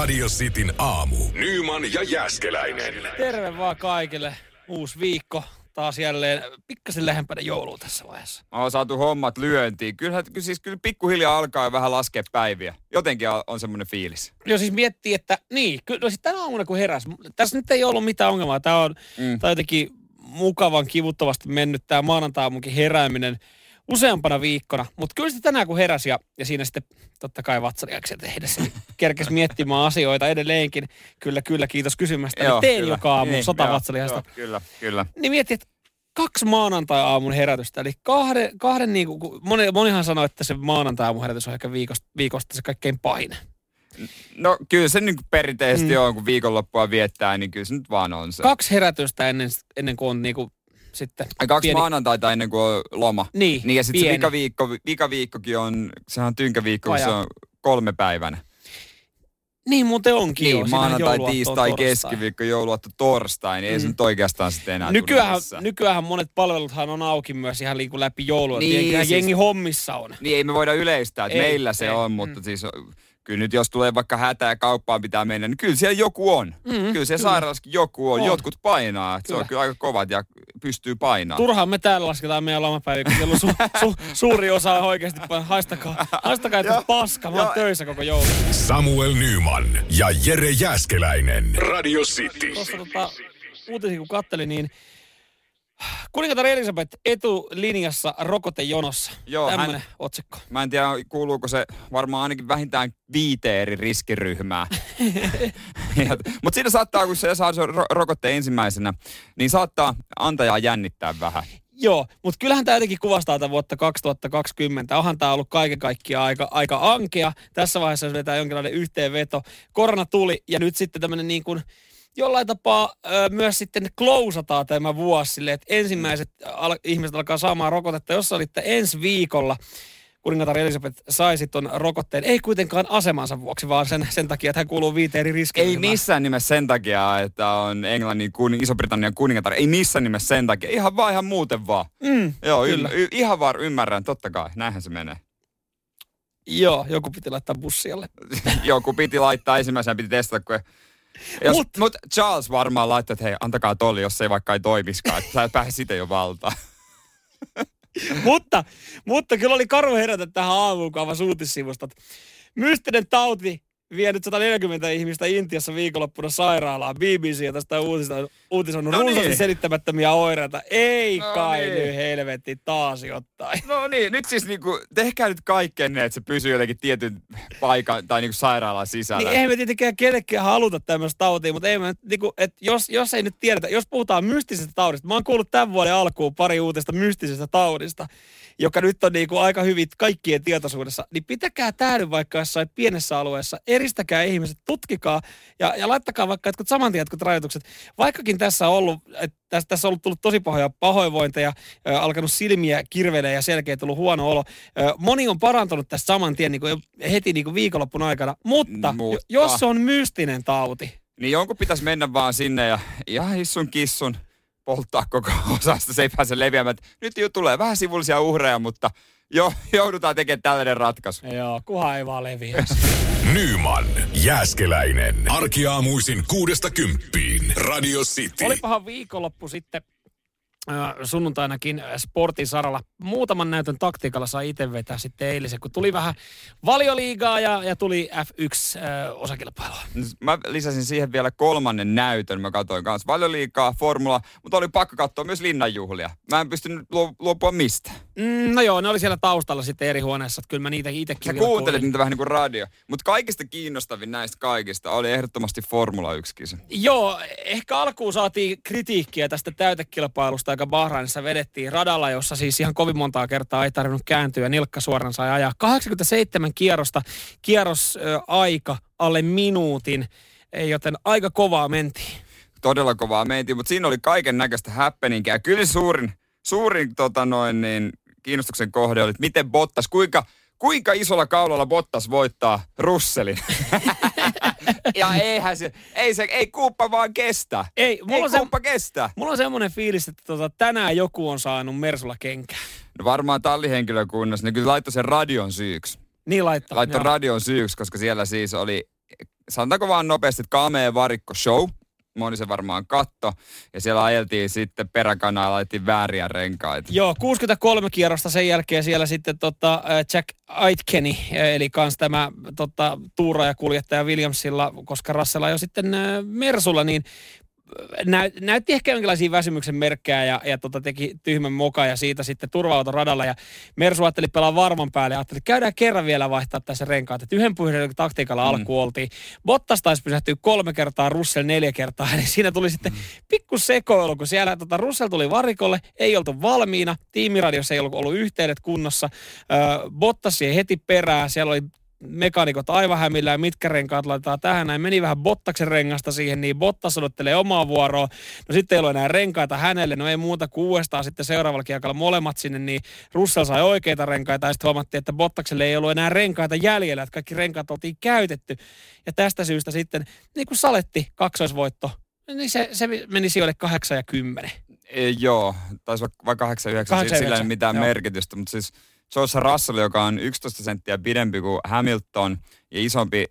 Radio Cityn aamu. Nyman ja Jäskeläinen. Terve vaan kaikille. Uusi viikko. Taas jälleen pikkasen lähempänä joulua tässä vaiheessa. on saatu hommat lyöntiin. Kyllähän kyllä, siis kyllä pikkuhiljaa alkaa jo vähän laskea päiviä. Jotenkin on, semmoinen fiilis. Joo, siis miettii, että niin, kyllä no siis tänä aamuna kun heräs, tässä nyt ei ollut mitään ongelmaa. Tämä on, mm. tää on jotenkin mukavan kivuttavasti mennyt tämä maanantai herääminen useampana viikkona. Mutta kyllä sitten tänään kun heräsi ja, ja siinä sitten totta kai vatsaliaksia tehdessä niin kerkes miettimään asioita edelleenkin. Kyllä, kyllä, kiitos kysymästä. Joo, teen kyllä. joka aamu niin, sotavatsaliasta. Kyllä, kyllä. Niin mietti, että kaksi maanantai-aamun herätystä. Eli kahden, kahden niin kuin, moni, monihan sanoi, että se maanantai-aamun herätys on ehkä viikosta, viikosta se kaikkein pahin. No kyllä se niin perinteisesti mm. on, kun viikonloppua viettää, niin kyllä se nyt vaan on se. Kaksi herätystä ennen, ennen kuin on niin kuin sitten. Ai kaksi pieni... maanantaita ennen kuin on loma. Niin, niin ja sitten se vikaviikko, vikaviikkokin on, sehän on tynkäviikko, se on kolme päivänä. Niin muuten onkin niin, jo. maanantai, tiistai, keskiviikko, jouluaatto, torstai, niin mm. ei se nyt oikeastaan sitten enää nykyään, nykyään monet palveluthan on auki myös ihan liiku läpi joulua. Niin, siis, jengi hommissa on. Niin ei me voida yleistää, että ei, meillä se ei, on, mutta mm. siis kyllä nyt jos tulee vaikka hätä ja kauppaan pitää mennä, niin kyllä siellä joku on. Mm-hmm, kyllä siellä sairaalassakin joku on. on. Jotkut painaa. Kyllä. Se on kyllä aika kovat ja pystyy painaa. Turhaan me täällä lasketaan meidän lomapäiviä, kun siellä on su- su- suuri osa on oikeasti painaa. Haistakaa, haistakaa että paska. Mä oon töissä koko joulu. Samuel Nyman ja Jere Jäskeläinen. Radio City. Tuossa tota, uutisia kun kattelin, niin Kuningatar Elisabeth etulinjassa rokotejonossa. Joo, Tämmönen hän, otsikko. Mä en tiedä, kuuluuko se varmaan ainakin vähintään viiteen eri riskiryhmää. Mutta siinä saattaa, kun se saa se ro- rokotteen ensimmäisenä, niin saattaa antajaa jännittää vähän. Joo, mutta kyllähän tämä jotenkin kuvastaa tätä vuotta 2020. Onhan tämä ollut kaiken kaikkiaan aika, aika ankea. Tässä vaiheessa jos vetää jonkinlainen yhteenveto. Korona tuli ja nyt sitten tämmöinen niin kuin jollain tapaa ö, myös sitten klousataan tämä vuosi silleen, että ensimmäiset al- ihmiset alkaa saamaan rokotetta. Jos olitte ensi viikolla, kuningatar Elisabeth saisi tuon rokotteen, ei kuitenkaan asemansa vuoksi, vaan sen, sen takia, että hän kuuluu viiteen eri Ei missään nimessä sen takia, että on Englannin, kun, Iso-Britannian kuningatar. Ei missään nimessä sen takia. Ihan vaan ihan muuten vaan. Mm, Joo, y- y- ihan vaan ymmärrän, totta kai. Näinhän se menee. Joo, joku piti laittaa bussialle. joku piti laittaa ensimmäisenä, piti testata, kun jos, mut, mut Charles varmaan laittaa, että hei, antakaa tolli, jos se ei vaikka ei toimiskaan, että sä et pääse sitä jo valtaan. mutta, mutta kyllä oli karu herätä tähän aamuun uutissivusta. Mystinen tauti vienyt 140 ihmistä Intiassa viikonloppuna sairaalaan. BBC on tästä uutista, uutisoinut no runsaasti niin. selittämättömiä oireita. Ei no kai niin. nyt helvetti taas jotain. No niin, nyt siis niinku, tehkää nyt kaikkenne, että se pysyy jotenkin tietyn paikan tai niinku sairaalan sisällä. Niin eihän me tietenkään kellekään haluta tämmöistä tautia, mutta ei me, niinku, et jos, jos ei nyt tiedetä, jos puhutaan mystisestä taudista, mä oon kuullut tämän vuoden alkuun pari uutista mystisestä taudista, joka nyt on niinku aika hyvin kaikkien tietoisuudessa, niin pitäkää tämä vaikka jossain pienessä alueessa, eristäkää ihmiset, tutkikaa ja, ja laittakaa vaikka jotkut saman tien jotkut rajoitukset. Vaikkakin tässä on ollut, että tässä, tässä on ollut tullut tosi pahoja pahoinvointeja, ö, alkanut silmiä kirvelee ja selkeä tullut huono olo. Ö, moni on parantunut tässä saman tien niin kuin heti niin kuin viikonloppun aikana, mutta, mutta jos se on mystinen tauti, niin jonkun pitäisi mennä vaan sinne ja ihan hissun kissun polttaa koko osasta, se ei pääse leviämään. Nyt jo tulee vähän sivullisia uhreja, mutta jo, joudutaan tekemään tällainen ratkaisu. Joo, kuha ei vaan leviä. Nyman, Jääskeläinen. Arkiaamuisin kuudesta kymppiin. Radio City. Olipahan viikonloppu sitten sunnuntainakin sportin saralla. Muutaman näytön taktiikalla sai itse vetää sitten eilisen, kun tuli vähän valioliigaa ja, ja tuli F1-osakilpailua. Mä lisäsin siihen vielä kolmannen näytön. Mä katsoin kanssa valioliigaa, formula, mutta oli pakko katsoa myös linnanjuhlia. Mä en pystynyt luopua mistä. Mm, no joo, ne oli siellä taustalla sitten eri huoneessa. Kyllä mä niitä itsekin Sä kuuntelit niitä vähän niin kuin radio. Mutta kaikista kiinnostavin näistä kaikista oli ehdottomasti Formula 1 kisa. Joo, ehkä alkuun saatiin kritiikkiä tästä täytekilpailusta, joka Bahrainissa vedettiin radalla, jossa siis ihan kovin montaa kertaa ei tarvinnut kääntyä. Nilkka suoran sai ajaa 87 kierrosta, kierrosaika alle minuutin, joten aika kovaa mentiin. Todella kovaa mentiin, mutta siinä oli kaiken näköistä happeningia. Kyllä suurin, suurin tota noin, niin, kiinnostuksen kohde oli, että miten Bottas, kuinka, kuinka isolla kaulalla Bottas voittaa Russelin. ja eihän se, ei se, ei kuuppa vaan kestä. Ei, mulla ei on kuuppa se, kestä. Mulla on semmoinen fiilis, että tota, tänään joku on saanut Mersulla kenkää. No varmaan tallihenkilökunnassa, niin kyllä laittoi sen radion syyksi. Niin laittaa. Laittoi radion syyksi, koska siellä siis oli sanotaanko vaan nopeasti, että kamea varikko show. Moni se varmaan katto. Ja siellä ajeltiin sitten peräkanaa laitettiin vääriä renkaita. Joo, 63 kierrosta sen jälkeen siellä sitten tota, Jack Aitkeni, eli kans tämä tota, tuuraaja kuljettaja Williamsilla, koska Rassella jo sitten Mersulla, niin nä, näytti ehkä jonkinlaisia väsymyksen merkkejä ja, ja tota, teki tyhmän moka ja siitä sitten turva radalla ja Mersu ajatteli pelaa varman päälle ja ajatteli, että käydään kerran vielä vaihtaa tässä renkaat. Että yhden puheen taktiikalla mm. alku oltiin. Bottas taisi pysähtyä kolme kertaa, Russell neljä kertaa. Eli siinä tuli sitten mm. pikku sekoilu, kun siellä tota, Russell tuli varikolle, ei oltu valmiina, tiimiradiossa ei ollut, ollut yhteydet kunnossa. Ö, Bottas heti perään, siellä oli mekanikot aivan hämillään, mitkä renkaat laitetaan tähän. Näin meni vähän Bottaksen rengasta siihen, niin Bottas odottelee omaa vuoroa. No sitten ei ole enää renkaita hänelle, no ei muuta kuin uudestaan sitten seuraavalla kiekalla molemmat sinne, niin Russell sai oikeita renkaita ja sitten huomattiin, että Bottakselle ei ollut enää renkaita jäljellä, että kaikki renkaat oltiin käytetty. Ja tästä syystä sitten, niin kuin saletti kaksoisvoitto, niin se, se meni sijoille 8 ja 10. Ei, joo, taisi vaikka 8 ja 9, sillä ei mitään joo. merkitystä, mutta siis George Russell, joka on 11 senttiä pidempi kuin Hamilton ja isompi,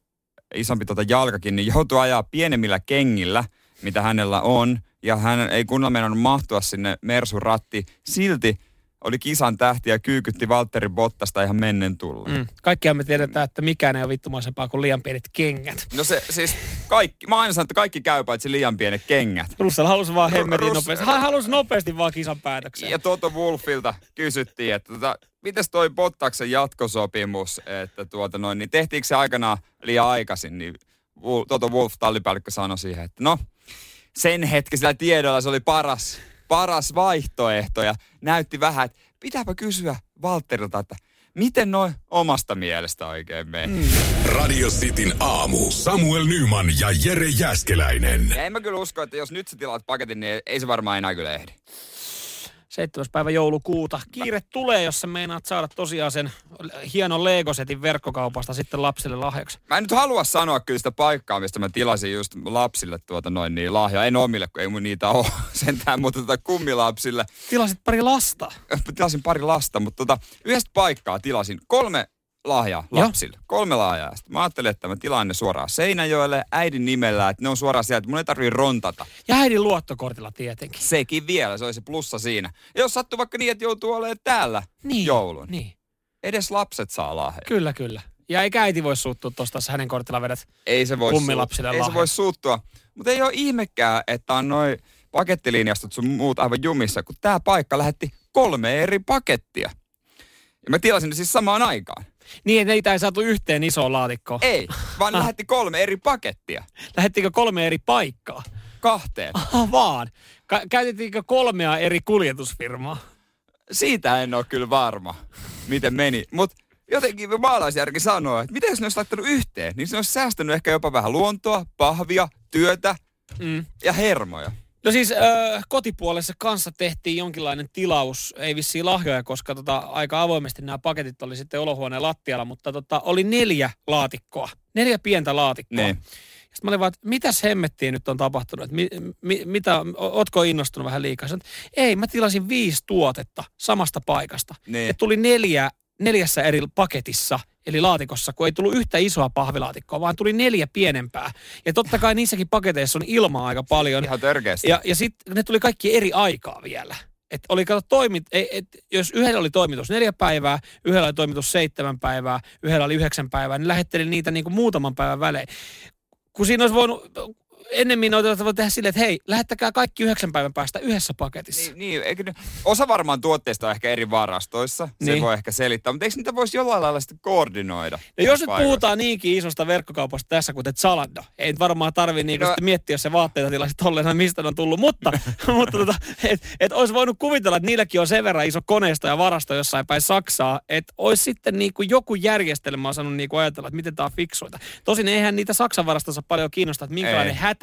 isompi tota jalkakin, niin joutuu ajaa pienemmillä kengillä, mitä hänellä on. Ja hän ei kunnolla meinannut mahtua sinne Mersun ratti. Silti oli kisan tähti ja kyykytti Valtteri Bottasta ihan mennen tulla. Mm. Kaikkiaan me tiedetään, että mikään ei ole vittumaisempaa kuin liian pienet kengät. No se siis kaikki, mä aina sanon, että kaikki käy paitsi liian pienet kengät. Russell halusi vaan hemmetin Rus... nopeasti. Hän halusi nopeasti vaan kisan päätökseen. Ja Toto Wolfilta kysyttiin, että tota, mites toi Bottaksen jatkosopimus, että tuota noin, niin tehtiinkö se aikanaan liian aikaisin, niin Toto Wolf tallipäällikkö sanoi siihen, että no, sen hetkisellä tiedolla se oli paras, paras vaihtoehto ja näytti vähän, että pitääpä kysyä Valtterilta, että miten noin omasta mielestä oikein menee. Mm. Radio Cityn aamu. Samuel Nyman ja Jere Jäskeläinen. Ja en mä kyllä usko, että jos nyt sä tilaat paketin, niin ei se varmaan enää kyllä ehdi. 7. päivä joulukuuta. Kiire tulee, jos sä meinaat saada tosiaan sen hienon Lego-setin verkkokaupasta sitten lapsille lahjaksi. Mä en nyt halua sanoa kyllä sitä paikkaa, mistä mä tilasin just lapsille tuota noin niin lahjaa. En omille, kun ei mun niitä ole sentään, mutta tota kummilapsille. Tilasit pari lasta? Tilasin pari lasta, mutta tota, yhdestä paikkaa tilasin kolme lahjaa lapsille. Joo. Kolme lahjaa. Sitten mä ajattelin, että mä tilaan ne suoraan Seinäjoelle äidin nimellä, että ne on suoraan sieltä, että mun ei tarvii rontata. Ja äidin luottokortilla tietenkin. Sekin vielä, se olisi plussa siinä. Ja jos sattuu vaikka niin, että joutuu olemaan täällä niin, joulun. Niin. Edes lapset saa lahjaa. Kyllä, kyllä. Ja ei äiti voi suuttua tuosta, jos hänen kortilla vedät ei se voi kummilapsille Ei se voi suuttua. Mutta ei ole ihmekään, että on noin pakettilinjastot sun muut aivan jumissa, kun tämä paikka lähetti kolme eri pakettia. Ja mä tilasin ne siis samaan aikaan. Niin, että niitä ei saatu yhteen isoon laatikkoon. Ei, vaan lähetti kolme eri pakettia. Lähettikö kolme eri paikkaa? Kahteen. Aha, vaan. Ka- käytettiinkö kolmea eri kuljetusfirmaa? Siitä en ole kyllä varma, miten meni. Mutta jotenkin maalaisjärki sanoo, että miten jos ne olisi laittanut yhteen, niin se olisi säästänyt ehkä jopa vähän luontoa, pahvia, työtä mm. ja hermoja. No siis äh, kotipuolessa kanssa tehtiin jonkinlainen tilaus, ei vissiin lahjoja, koska tota, aika avoimesti nämä paketit oli sitten olohuoneen lattialla, mutta tota, oli neljä laatikkoa, neljä pientä laatikkoa. Ne. Niin. Sitten mä olin vaan, että mitäs hemmettiin nyt on tapahtunut, että mi, mi, mitä, ootko innostunut vähän liikaa? Sanoin, ei, mä tilasin viisi tuotetta samasta paikasta. Ne. Niin. tuli neljä, neljässä eri paketissa eli laatikossa, kun ei tullut yhtä isoa pahvilaatikkoa, vaan tuli neljä pienempää. Ja totta kai niissäkin paketeissa on ilmaa aika paljon. Ihan törkeästi. Ja, ja sitten ne tuli kaikki eri aikaa vielä. Et oli kato toimit, et, et, jos yhdellä oli toimitus neljä päivää, yhdellä oli toimitus seitsemän päivää, yhdellä oli yhdeksän päivää, niin lähettelin niitä niin kuin muutaman päivän välein. Kun siinä olisi voinut ennemmin noita voi tehdä silleen, että hei, lähettäkää kaikki yhdeksän päivän päästä yhdessä paketissa. Niin, niin eikö ne, osa varmaan tuotteista on ehkä eri varastoissa, se niin. voi ehkä selittää, mutta eikö niitä voisi jollain lailla sitten koordinoida? No jos nyt puhutaan niinkin isosta verkkokaupasta tässä, kuten Zalando, ei nyt varmaan tarvi niinku no. miettiä, jos se vaatteita tilasi tolleen, mistä ne on tullut, mutta, mutta tota, et, et olisi voinut kuvitella, että niilläkin on sen verran iso koneisto ja varasto jossain päin Saksaa, että olisi sitten niinku joku järjestelmä osannut niinku ajatella, että miten tämä on fiksuita. Tosin eihän niitä Saksan varastossa paljon kiinnosta, että minkälainen ei. hätä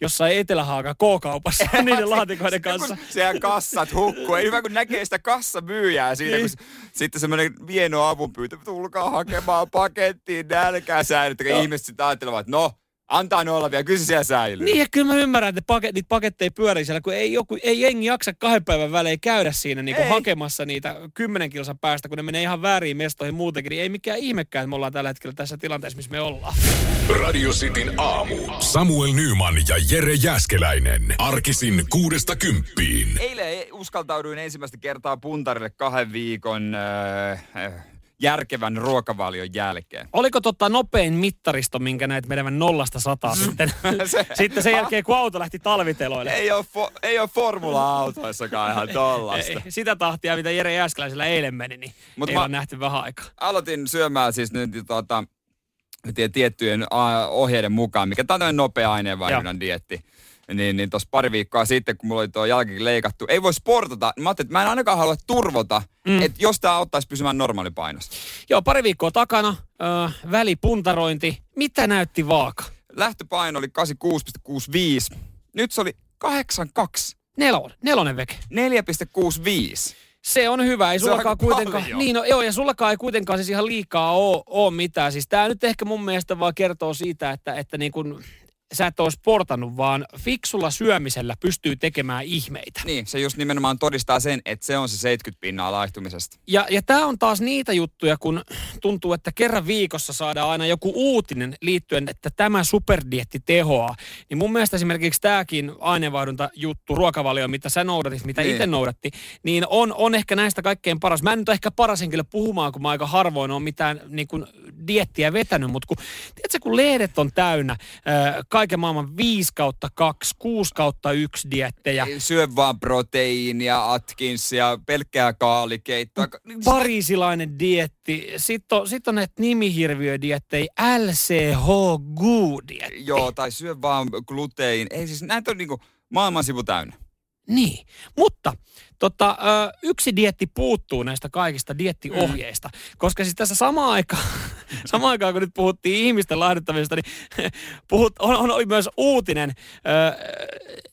jossain Etelä-Haakan K-kaupassa niiden laatikoiden kanssa. Sehän kassat hukkuu. Ei hyvä, kun näkee sitä kassamyyjää siinä, niin. kun sitten semmoinen vieno avunpyyntö, tulkaa hakemaan pakettiin nälkää säännöt, kun ihmiset sitten ajattelevat, että no, Antaa ne olla vielä, kyllä siellä säilyy. Niin, ja kyllä mä ymmärrän, että paket, niitä paketteja pyörii siellä, kun ei, joku, ei jengi jaksa kahden päivän välein käydä siinä niin hakemassa niitä kymmenen kilsan päästä, kun ne menee ihan väärin mestoihin muutenkin, niin ei mikään ihmekään, että me ollaan tällä hetkellä tässä tilanteessa, missä me ollaan. Radio Cityn aamu. Samuel Nyman ja Jere Jäskeläinen. Arkisin kuudesta kymppiin. Eilen uskaltauduin ensimmäistä kertaa puntarille kahden viikon äh, äh, järkevän ruokavalion jälkeen. Oliko totta nopein mittaristo, minkä näet menevän nollasta sataa sitten, Se- sitten sen jälkeen, kun auto lähti talviteloille? Ei ole, fo- ei ole formula-autoissakaan ihan tollasta. Ei, sitä tahtia, mitä Jere Jääskeläisellä eilen meni, niin Mut ei mä- ole nähty vähän aikaa. Aloitin syömään siis nyt tota, tiettyjen ohjeiden mukaan, mikä tämä on nopea aineenvaihdunnan dietti. Niin, niin tuossa pari viikkoa sitten, kun mulla oli tuo jalkakin leikattu, ei voi sportata. Mä ajattelin, että mä en ainakaan halua turvota, mm. että jos tämä auttaisi pysymään normaalipainossa. Joo, pari viikkoa takana, ö, välipuntarointi. Mitä näytti vaaka? Lähtöpaino oli 86,65. Nyt se oli 82. Nelonen, nelonen veke. 4,65. Se on hyvä, ei sullakaan kuitenkaan, paljon. niin no, joo, ja sullakaan ei kuitenkaan siis ihan liikaa oo, oo mitään. Siis tää nyt ehkä mun mielestä vaan kertoo siitä, että, että niin kun sä et ole sportannut, vaan fiksulla syömisellä pystyy tekemään ihmeitä. Niin, se just nimenomaan todistaa sen, että se on se 70 pinnaa laihtumisesta. Ja, ja tämä on taas niitä juttuja, kun tuntuu, että kerran viikossa saadaan aina joku uutinen liittyen, että tämä superdietti tehoaa. Niin mun mielestä esimerkiksi tämäkin aineenvaihdunta juttu, ruokavalio, mitä sä noudatit, mitä Niin. itse noudatti, niin on, on ehkä näistä kaikkein paras. Mä en nyt ole ehkä paras henkilö puhumaan, kun mä aika harvoin on mitään niin kuin, diettiä vetänyt, mutta kun, tiedätkö, kun lehdet on täynnä ää, kaiken maailman 5 kautta 2, 6 kautta 1 diettejä, Syö vaan proteiinia, Atkinsia, pelkkää kaalikeittoa. Pariisilainen dietti. Sitten on, sit on näitä nimihirviödiettejä, LCHG-dietti. Joo, tai syö vaan glutein. Ei siis, näitä on niinku maailman sivu täynnä. Niin, mutta ö, yksi dietti puuttuu näistä kaikista diettiohjeista, koska siis tässä samaan aikaan, samaan aikaan kun nyt puhuttiin ihmisten laihduttamisesta, niin puhut, on, on, myös uutinen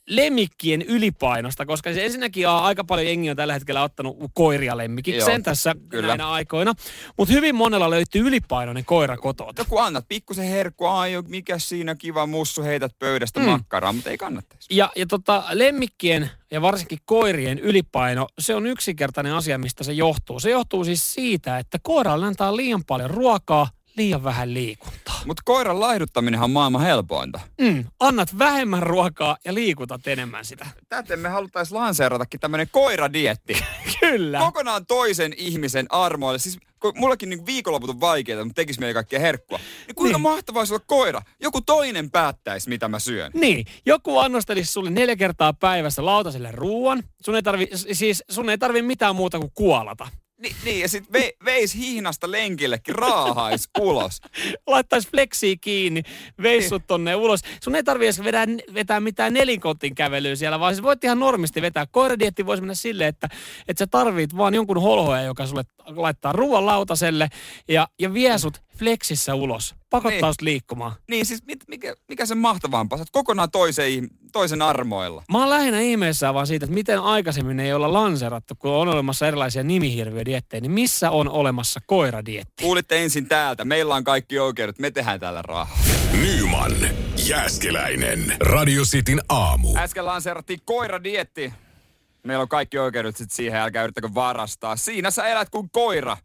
lemmikkien ylipainosta, koska se ensinnäkin a, aika paljon jengiä on tällä hetkellä ottanut koiria lemmikikseen Joo, tässä kyllä. näinä aikoina, mutta hyvin monella löytyy ylipainoinen koira kotoa. No kun annat pikkusen herkkua, ai mikä siinä kiva mussu, heität pöydästä mm. makkaraa, mutta ei kannattaisi. Ja, ja tota, lemmikkien ja varsinkin koirien ylipaino, se on yksinkertainen asia, mistä se johtuu. Se johtuu siis siitä, että koiralle antaa liian paljon ruokaa, liian vähän liikuntaa. Mutta koiran laihduttaminen on maailman helpointa. Mm, annat vähemmän ruokaa ja liikutat enemmän sitä. Täten me haluttaisiin lanseeratakin tämmöinen koiradietti. Kyllä. Kokonaan toisen ihmisen armoille. Siis kun mullakin niin viikonloput on vaikeita, mutta tekisi meille kaikkea herkkua. Niin kuinka Niin. niin. mahtavaa olisi olla koira? Joku toinen päättäisi, mitä mä syön. Niin, joku annostelisi sulle neljä kertaa päivässä lautaselle ruoan. Sun ei tarvi, siis sun ei tarvi mitään muuta kuin kuolata. Ni, niin, ja sit ve, veis hihnasta lenkillekin, raahais ulos. laittaisi fleksiä kiinni, veis sut tonne ulos. Sun ei tarvi edes vetää, vetää mitään nelinkotin kävelyä siellä, vaan siis voit ihan normisti vetää. Koiradietti voisi mennä silleen, että, että sä tarvit vaan jonkun holhoja, joka sulle laittaa ruoan lautaselle ja, ja vie sut fleksissä ulos. Pakottaa Niin. liikkumaan. Niin siis mit, mikä, mikä se mahtavampaa? Sä oot kokonaan toisen, toisen armoilla. Mä oon lähinnä ihmeessä vaan siitä, että miten aikaisemmin ei olla lanserattu, kun on olemassa erilaisia nimihirviödiettejä, niin missä on olemassa koiradietti? Kuulitte ensin täältä. Meillä on kaikki oikeudet. Me tehdään täällä rahaa. Nyman, Jääskeläinen. Radio Cityn aamu. Äsken lanseerattiin koiradietti. Meillä on kaikki oikeudet sit siihen, älkää yrittäkö varastaa. Siinä sä elät kuin koira,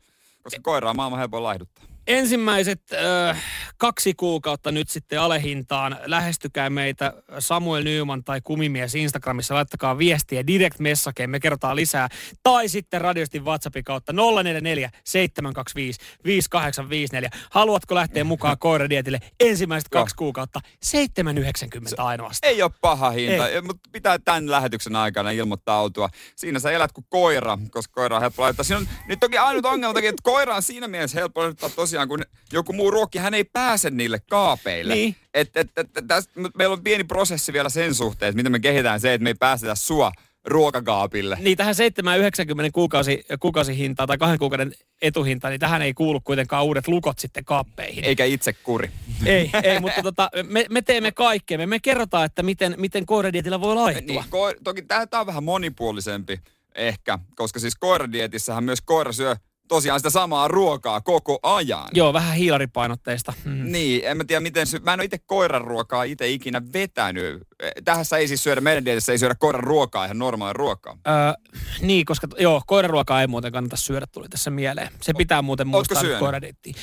koska koira on maailman helpoin laihduttaa. Ensimmäiset äh, kaksi kuukautta nyt sitten alehintaan. Lähestykää meitä Samuel Nyman tai Kumimies Instagramissa. Laittakaa viestiä direct messageen, me kerrotaan lisää. Tai sitten radiostin WhatsAppin kautta 044 725 5854. Haluatko lähteä mukaan koiradietille ensimmäiset kaksi kuukautta? 7,90 ainoastaan. Ei ole paha hinta, mutta pitää tämän lähetyksen aikana ilmoittautua. Siinä sä elät kuin koira, koska koira on helppo laittaa. Siinä on nyt toki ainut ongelma toki, että koira on siinä mielessä helppo laittaa tosiaan, kun joku muu ruokki, hän ei pääse niille kaapeille. Niin. Et, et, et, tästä, meillä on pieni prosessi vielä sen suhteen, että miten me kehitetään se, että me ei päästetä sua ruokakaapille. Niin tähän 7,90 kuukausi, kuukausihintaan tai kahden kuukauden etuhintaan, niin tähän ei kuulu kuitenkaan uudet lukot sitten kaappeihin. Eikä itse kuri. Ei, ei mutta tota, me, me teemme kaikkea. Me kerrotaan, että miten, miten koiradietillä voi laittua. Niin, ko- toki tämä on vähän monipuolisempi ehkä, koska siis koiradietissähän myös koira syö tosiaan sitä samaa ruokaa koko ajan. Joo, vähän hiilaripainotteista. Mm. Niin, en mä tiedä miten sy- Mä en ole itse koiran ruokaa itse ikinä vetänyt. Tähän ei siis syödä, meidän dietissä ei syödä koiran ruokaa, ihan normaalia ruokaa. Öö, niin, koska joo, koiraruokaa ei muuten kannata syödä, tuli tässä mieleen. Se pitää muuten muistaa koiradieettiin.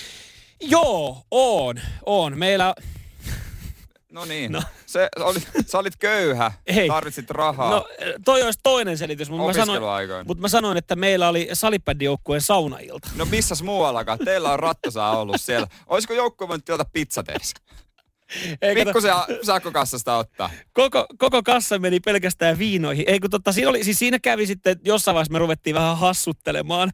Joo, on, on. Meillä, No niin, no. Se, oli, sä olit köyhä, Ei. tarvitsit rahaa. no toi olisi toinen selitys, mutta mä, sanoin, mutta mä sanoin, että meillä oli salibändijoukkueen saunailta. No missäs muuallakaan? Teillä on rattosaa ollut siellä. Olisiko joukkue voinut tilata pizzat edes? Ei, kato, Pikkusen sakkokassasta ottaa. koko, koko kassa meni pelkästään viinoihin. Ei kun totta, siinä, oli, siis siinä kävi sitten, jossain vaiheessa me ruvettiin vähän hassuttelemaan.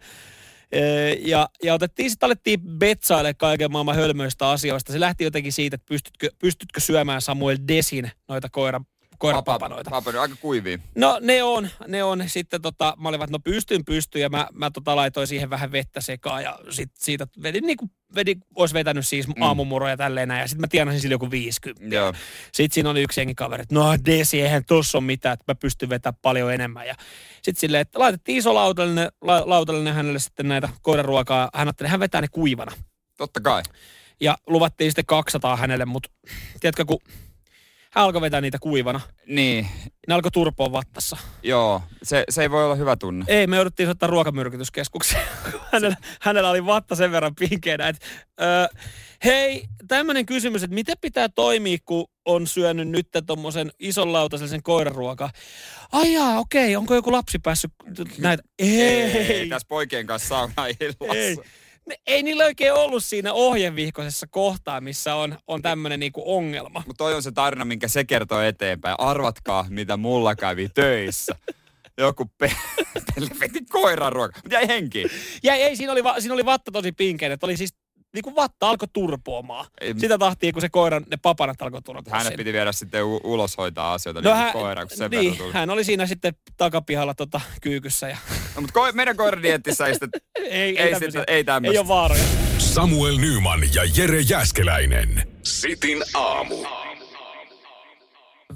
Ja, ja otettiin sitten, alettiin betsaille kaiken maailman hölmöistä asioista. Se lähti jotenkin siitä, että pystytkö, pystytkö syömään Samuel Desin noita koira, koirapapanoita. Papanoita. Aika kuivia. No ne on, ne on. Sitten tota, mä olin no pystyn, pystyn. Ja mä, mä tota, laitoin siihen vähän vettä sekaan. Ja sit siitä vedin niin kuin, vedin, olisi vetänyt siis mm. aamumuroja tälleen näin. Ja sitten mä tienasin sille joku 50. Joo. Sitten siinä oli yksi jengi kaveri, että no Desi, eihän tossa ole mitään, että mä pystyn vetämään paljon enemmän. Ja sitten silleen, että laitettiin iso lautallinen, la, lautallinen hänelle sitten näitä koiraruokaa. Hän ajatteli, hän vetää ne kuivana. Totta kai. Ja luvattiin sitten 200 hänelle, mutta tiedätkö, kun hän alkoi vetää niitä kuivana, Niin, ne alkoi turpoa vattassa. joo. Se, se ei voi olla hyvä tunne. Ei, me jouduttiin soittaa ruokamyrkytyskeskukseen. hänellä, hänellä oli vatta sen verran pinkeänä, että ö, hei, tämmöinen kysymys, että miten pitää toimia, kun on syönyt nyt tuommoisen ison lautasen koiraruokaa. Ai jaa, okei, onko joku lapsi päässyt näitä? Ei, ei tässä poikien kanssa saunaillassa. ei. Ei niillä oikein ollut siinä ohjevihkoisessa kohtaa, missä on, on tämmöinen niinku ongelma. Mutta toi on se tarina, minkä se kertoo eteenpäin. Arvatkaa, mitä mulla kävi töissä. Joku pe- peli veti koiran ruoka. Mutta jäi henkiin. Ja ei, siinä oli, va, siinä oli vatta tosi pinkeä, että oli siis niinku vatta alkoi turpoamaan. Ei- Sitä tahtia, kun se koiran, ne papanat alkoi turpoa. Hänet piti viedä sitten u- ulos hoitaa asioita no, niin hän, koiraan, kun sen niin, tuli. hän oli siinä sitten takapihalla tota, kyykyssä. Ja, No, mutta ko- meidän koiradiettissä ei sitten, ei, ei, tämmösiä. sitten, ei ei tämmöistä. ole vaaroja. Samuel Nyman ja Jere Jäskeläinen. Sitin aamu.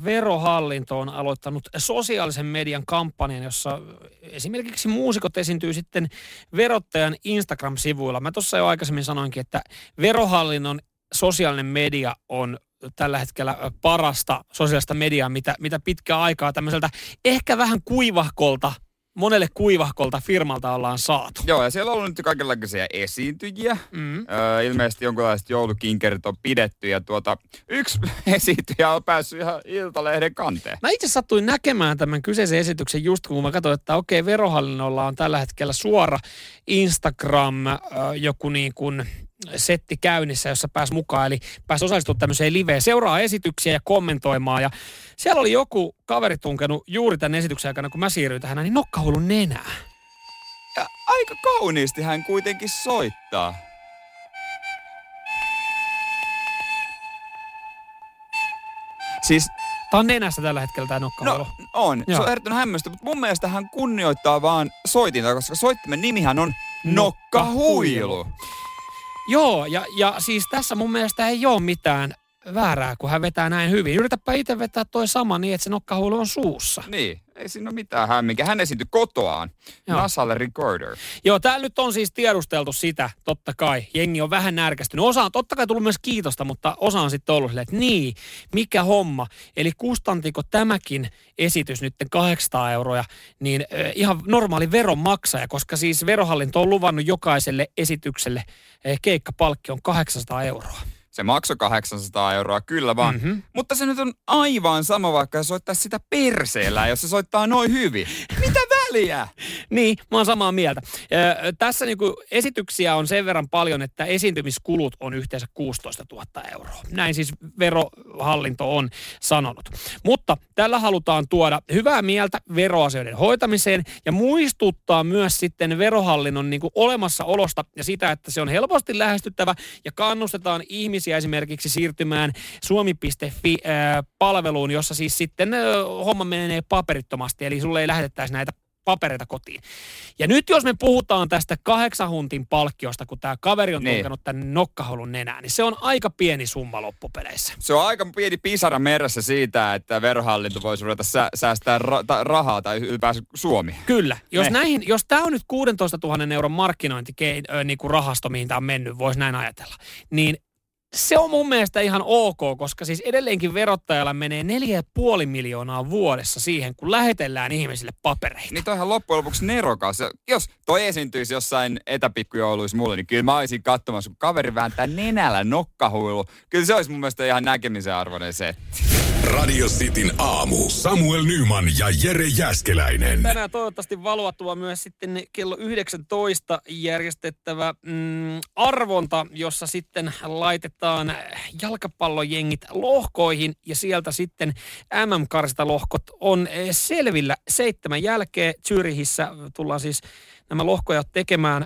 Verohallinto on aloittanut sosiaalisen median kampanjan, jossa esimerkiksi muusikot esiintyy sitten verottajan Instagram-sivuilla. Mä tuossa jo aikaisemmin sanoinkin, että verohallinnon sosiaalinen media on tällä hetkellä parasta sosiaalista mediaa, mitä, mitä pitkää aikaa tämmöiseltä ehkä vähän kuivahkolta, monelle kuivahkolta firmalta ollaan saatu. Joo, ja siellä on ollut nyt kaikenlaisia esiintyjiä. Mm. Öö, ilmeisesti jonkinlaiset joulukinkerit on pidetty ja tuota, yksi esiintyjä on päässyt ihan Iltalehden kanteen. Mä itse sattuin näkemään tämän kyseisen esityksen just kun mä katsoin, että okei, verohallinnolla on tällä hetkellä suora Instagram, äh, joku niin kuin setti käynnissä, jossa pääsi mukaan. Eli pääsi osallistumaan tämmöiseen liveen, seuraa esityksiä ja kommentoimaan. Ja siellä oli joku kaveri tunkenut juuri tämän esityksen aikana, kun mä siirryin tähän, niin nokkahuulun nenää. Ja aika kauniisti hän kuitenkin soittaa. Siis, Tää on nenässä tällä hetkellä tää nokkahuulu. no on, Joo. se on erittäin hämmästä, mutta mun mielestä hän kunnioittaa vaan soitinta, koska soittimen nimihän on Nokkahuilu. Joo, ja, ja siis tässä mun mielestä ei ole mitään väärää, kun hän vetää näin hyvin. Yritäpä itse vetää toi sama niin, että se nokkahuulu on suussa. Niin, ei siinä ole mitään hämminkä. Hän esiintyi kotoaan Joo. Nasalle Recorder. Joo, täällä nyt on siis tiedusteltu sitä, totta kai. Jengi on vähän närkästynyt. Osa on totta kai tullut myös kiitosta, mutta osa on sitten ollut silleen, että niin, mikä homma. Eli kustantiko tämäkin esitys nyt 800 euroa, niin äh, ihan normaali veronmaksaja, koska siis verohallinto on luvannut jokaiselle esitykselle äh, keikkapalkki on 800 euroa. Se maksoi 800 euroa, kyllä vaan. Mhm. Mm-hmm. Mutta se nyt on aivan sama, vaikka se soittaisi sitä perseellä, jos se soittaa noin hyvin. Mitä väliä? Niin, mä oon samaa mieltä. Ö, tässä niinku esityksiä on sen verran paljon, että esiintymiskulut on yhteensä 16 000 euroa. Näin siis verohallinto on sanonut. Mutta tällä halutaan tuoda hyvää mieltä veroasioiden hoitamiseen ja muistuttaa myös sitten verohallinnon niinku olemassaolosta ja sitä, että se on helposti lähestyttävä ja kannustetaan ihmisiä esimerkiksi siirtymään suomi.fi-palveluun, jossa siis sitten homma menee paperittomasti, eli sulle ei lähetettäisi näitä papereita kotiin. Ja nyt jos me puhutaan tästä kahdeksan huntin palkkiosta, kun tämä kaveri on Niin. tunkenut tänne nokkaholun nenään, niin se on aika pieni summa loppupeleissä. Se on aika pieni pisara meressä siitä, että verohallinto voisi ruveta sä- säästää ra- ta- rahaa tai ylipäänsä Suomi. Kyllä. Jos, Ne. näihin, jos tämä on nyt 16 000 euron markkinointirahasto, niin kuin rahasto, mihin tämä on mennyt, voisi näin ajatella, niin se on mun mielestä ihan ok, koska siis edelleenkin verottajalla menee 4,5 miljoonaa vuodessa siihen, kun lähetellään ihmisille papereita. Niin toihan loppujen lopuksi nerokas. Jos toi esiintyisi jossain etäpikkujouluissa mulle, niin kyllä mä olisin katsomassa, kun kaveri vääntää nenällä nokkahuilu. Kyllä se olisi mun mielestä ihan näkemisen arvoinen setti. Radio Cityn aamu. Samuel Nyman ja Jere Jäskeläinen. Tänään toivottavasti valoatua myös sitten kello 19 järjestettävä mm, arvonta, jossa sitten laitetaan jalkapallojengit lohkoihin ja sieltä sitten MM-karsita lohkot on selvillä seitsemän jälkeen. Zyrihissä tullaan siis nämä lohkoja tekemään.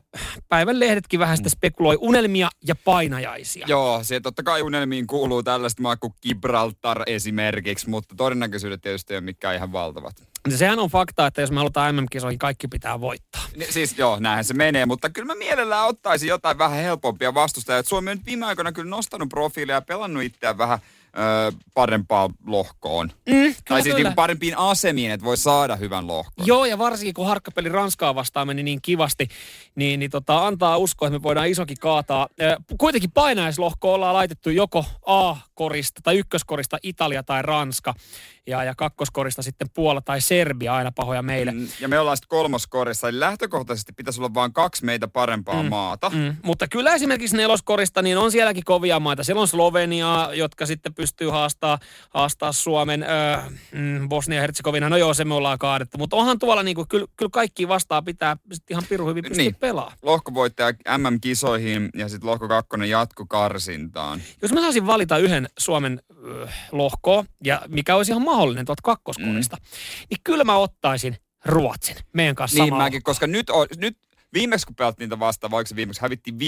Päivän lehdetkin vähän sitten spekuloi unelmia ja painajaisia. Joo, se totta kai unelmiin kuuluu tällaista maa kuin Gibraltar esimerkiksi, mutta todennäköisyydet tietysti ei ole mikään ihan valtavat. Sehän on fakta, että jos me halutaan MM-kisoihin, kaikki pitää voittaa. Ni- Siis joo, näinhän se menee, mutta kyllä mä mielellään ottaisin jotain vähän helpompia vastustajia. Suomi on nyt viime aikoina kyllä nostanut profiilia ja pelannut itseään vähän ö, parempaan lohkoon. Mm, tai siis niinku parempiin asemiin, että voi saada hyvän lohkon. Joo, ja varsinkin kun harkkapeli Ranskaa vastaan meni niin kivasti, niin, niin tota, antaa uskoa, että me voidaan isokin kaataa. Kuitenkin painaislohko ollaan laitettu joko A-korista tai ykköskorista Italia tai Ranska, ja, ja kakkoskorista sitten Puola tai Serbia aina pahoja meille. Mm, Ja me ollaan sitten kolmoskorissa, eli lähtökohtaisesti pitäisi olla vain kaksi meitä parempaa mm. maata. Mm, mutta kyllä esimerkiksi neloskorista, niin on sielläkin kovia maita. Siellä on Slovenia, jotka sitten pystyy haastaa, haastaa Suomen, öö, mm, Bosnia-Herzegovina, no joo, se me ollaan kaadettu. Mutta onhan tuolla niin kuin, kyllä, kyllä kaikki vastaa pitää sit ihan pirun hyvin pystyä Niin. pelaamaan. Lohkovoittaja MM-kisoihin ja sitten lohko kakkonen jatkokarsintaan. Jos mä saisin valita yhden Suomen öö, lohkoa, ja mikä olisi ihan mahdollinen tuolta kakkoskorista, mm. niin kyllä mä ottaisin Ruotsin meidän kanssa Niin mäkin, koska nyt, on, nyt viimeksi kun pelattiin niitä vastaan, vaikka se viimeksi hävittiin 5-0,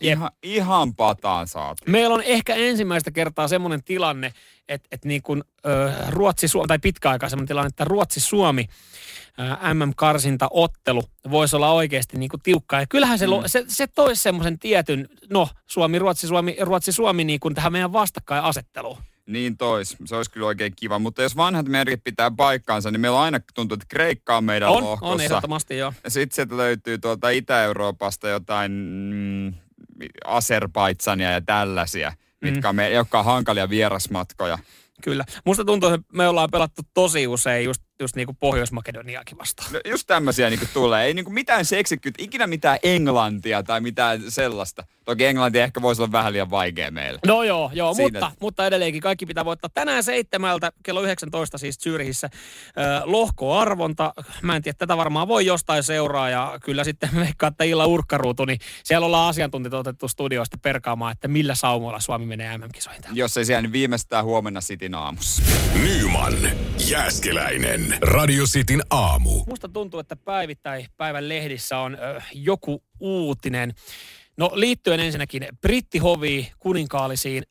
Jep. ihan, ihan pataan saatu. Meillä on ehkä ensimmäistä kertaa semmoinen tilanne, että, että niin kuin, ö, Ruotsi, Suomi, tai pitkäaikaa semmoinen tilanne, että Ruotsi-Suomi MM-karsintaottelu voisi olla oikeasti niin kuin tiukkaa. Ja kyllähän se, mm. se, se toisi semmoisen tietyn, no Suomi, Ruotsi, Suomi, Ruotsi, Suomi niin kuin tähän meidän vastakkainasetteluun. Niin tois, se olisi kyllä oikein kiva. Mutta jos vanhat merkit pitää paikkaansa, niin meillä on aina tuntuu, että Kreikka on meidän On, on lohkossa. ehdottomasti joo. Sitten sieltä löytyy tuolta Itä-Euroopasta jotain mm, Azerbaidsania ja tällaisia, mitkä on me, jotka on hankalia vierasmatkoja. Kyllä. Musta tuntuu, että me ollaan pelattu tosi usein just, just niin kuin Pohjois-Makedoniaakin vastaan. No, just tämmöisiä niin tulee. Ei niin mitään seksikkyyttä, ikinä mitään englantia tai mitään sellaista. Toki englanti ehkä voisi olla vähän liian vaikea meille. No joo, joo Siinä- mutta, mutta edelleenkin kaikki pitää voittaa. Tänään seitsemältä, kello 19 siis Zyrihissä, äh, lohkoarvonta. Mä en tiedä, tätä varmaan voi jostain seuraa ja kyllä sitten veikkaa, että illan urkkaruutu, niin siellä ollaan asiantuntijat otettu studioista perkaamaan, että millä saumoilla Suomi menee MM-kisoihin. Jos ei siellä, niin viimeistään huomenna Sitin aamussa. Nyman, Jääskeläinen. Radio Cityn aamu. Musta tuntuu, että päivittäin päivän lehdissä on ö, joku uutinen. No liittyen ensinnäkin brittihoviin, kuninkaallisiin,